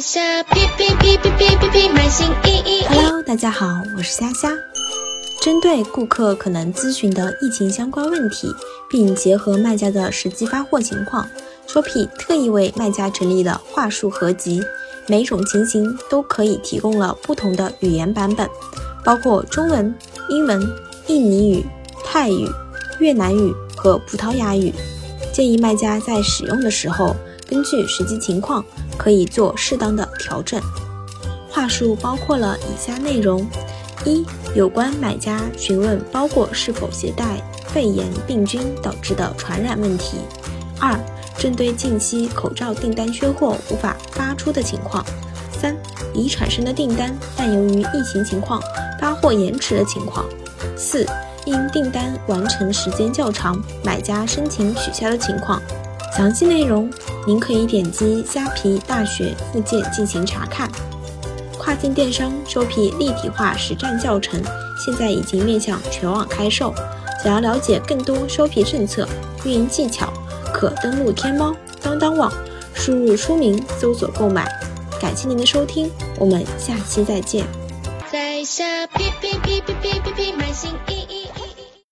下皮皮皮皮皮皮皮满心意意。Hello，大家好，我是虾虾。针对顾客可能咨询的疫情相关问题，并结合卖家的实际发货情况，Shopee 特意为卖家整理了话术合集，每种情形都可以提供了不同的语言版本，包括中文、英文、印尼语、泰语、越南语和葡萄牙语。建议卖家在使用的时候，根据实际情况可以做适当的调整。话术包括了以下内容：一、有关买家询问包裹是否携带肺炎病菌导致的传染问题；二、针对近期口罩订单缺货无法发出的情况；三、已产生的订单但由于疫情情况发货延迟的情况；四。因订单完成时间较长，买家申请取消的情况，详细内容您可以点击虾皮大学附件进行查看。跨境电商收皮立体化实战教程现在已经面向全网开售，想要了解更多收皮政策、运营技巧，可登录天猫、当当网，输入书名搜索购买。感谢您的收听，我们下期再见。在下皮皮皮皮皮。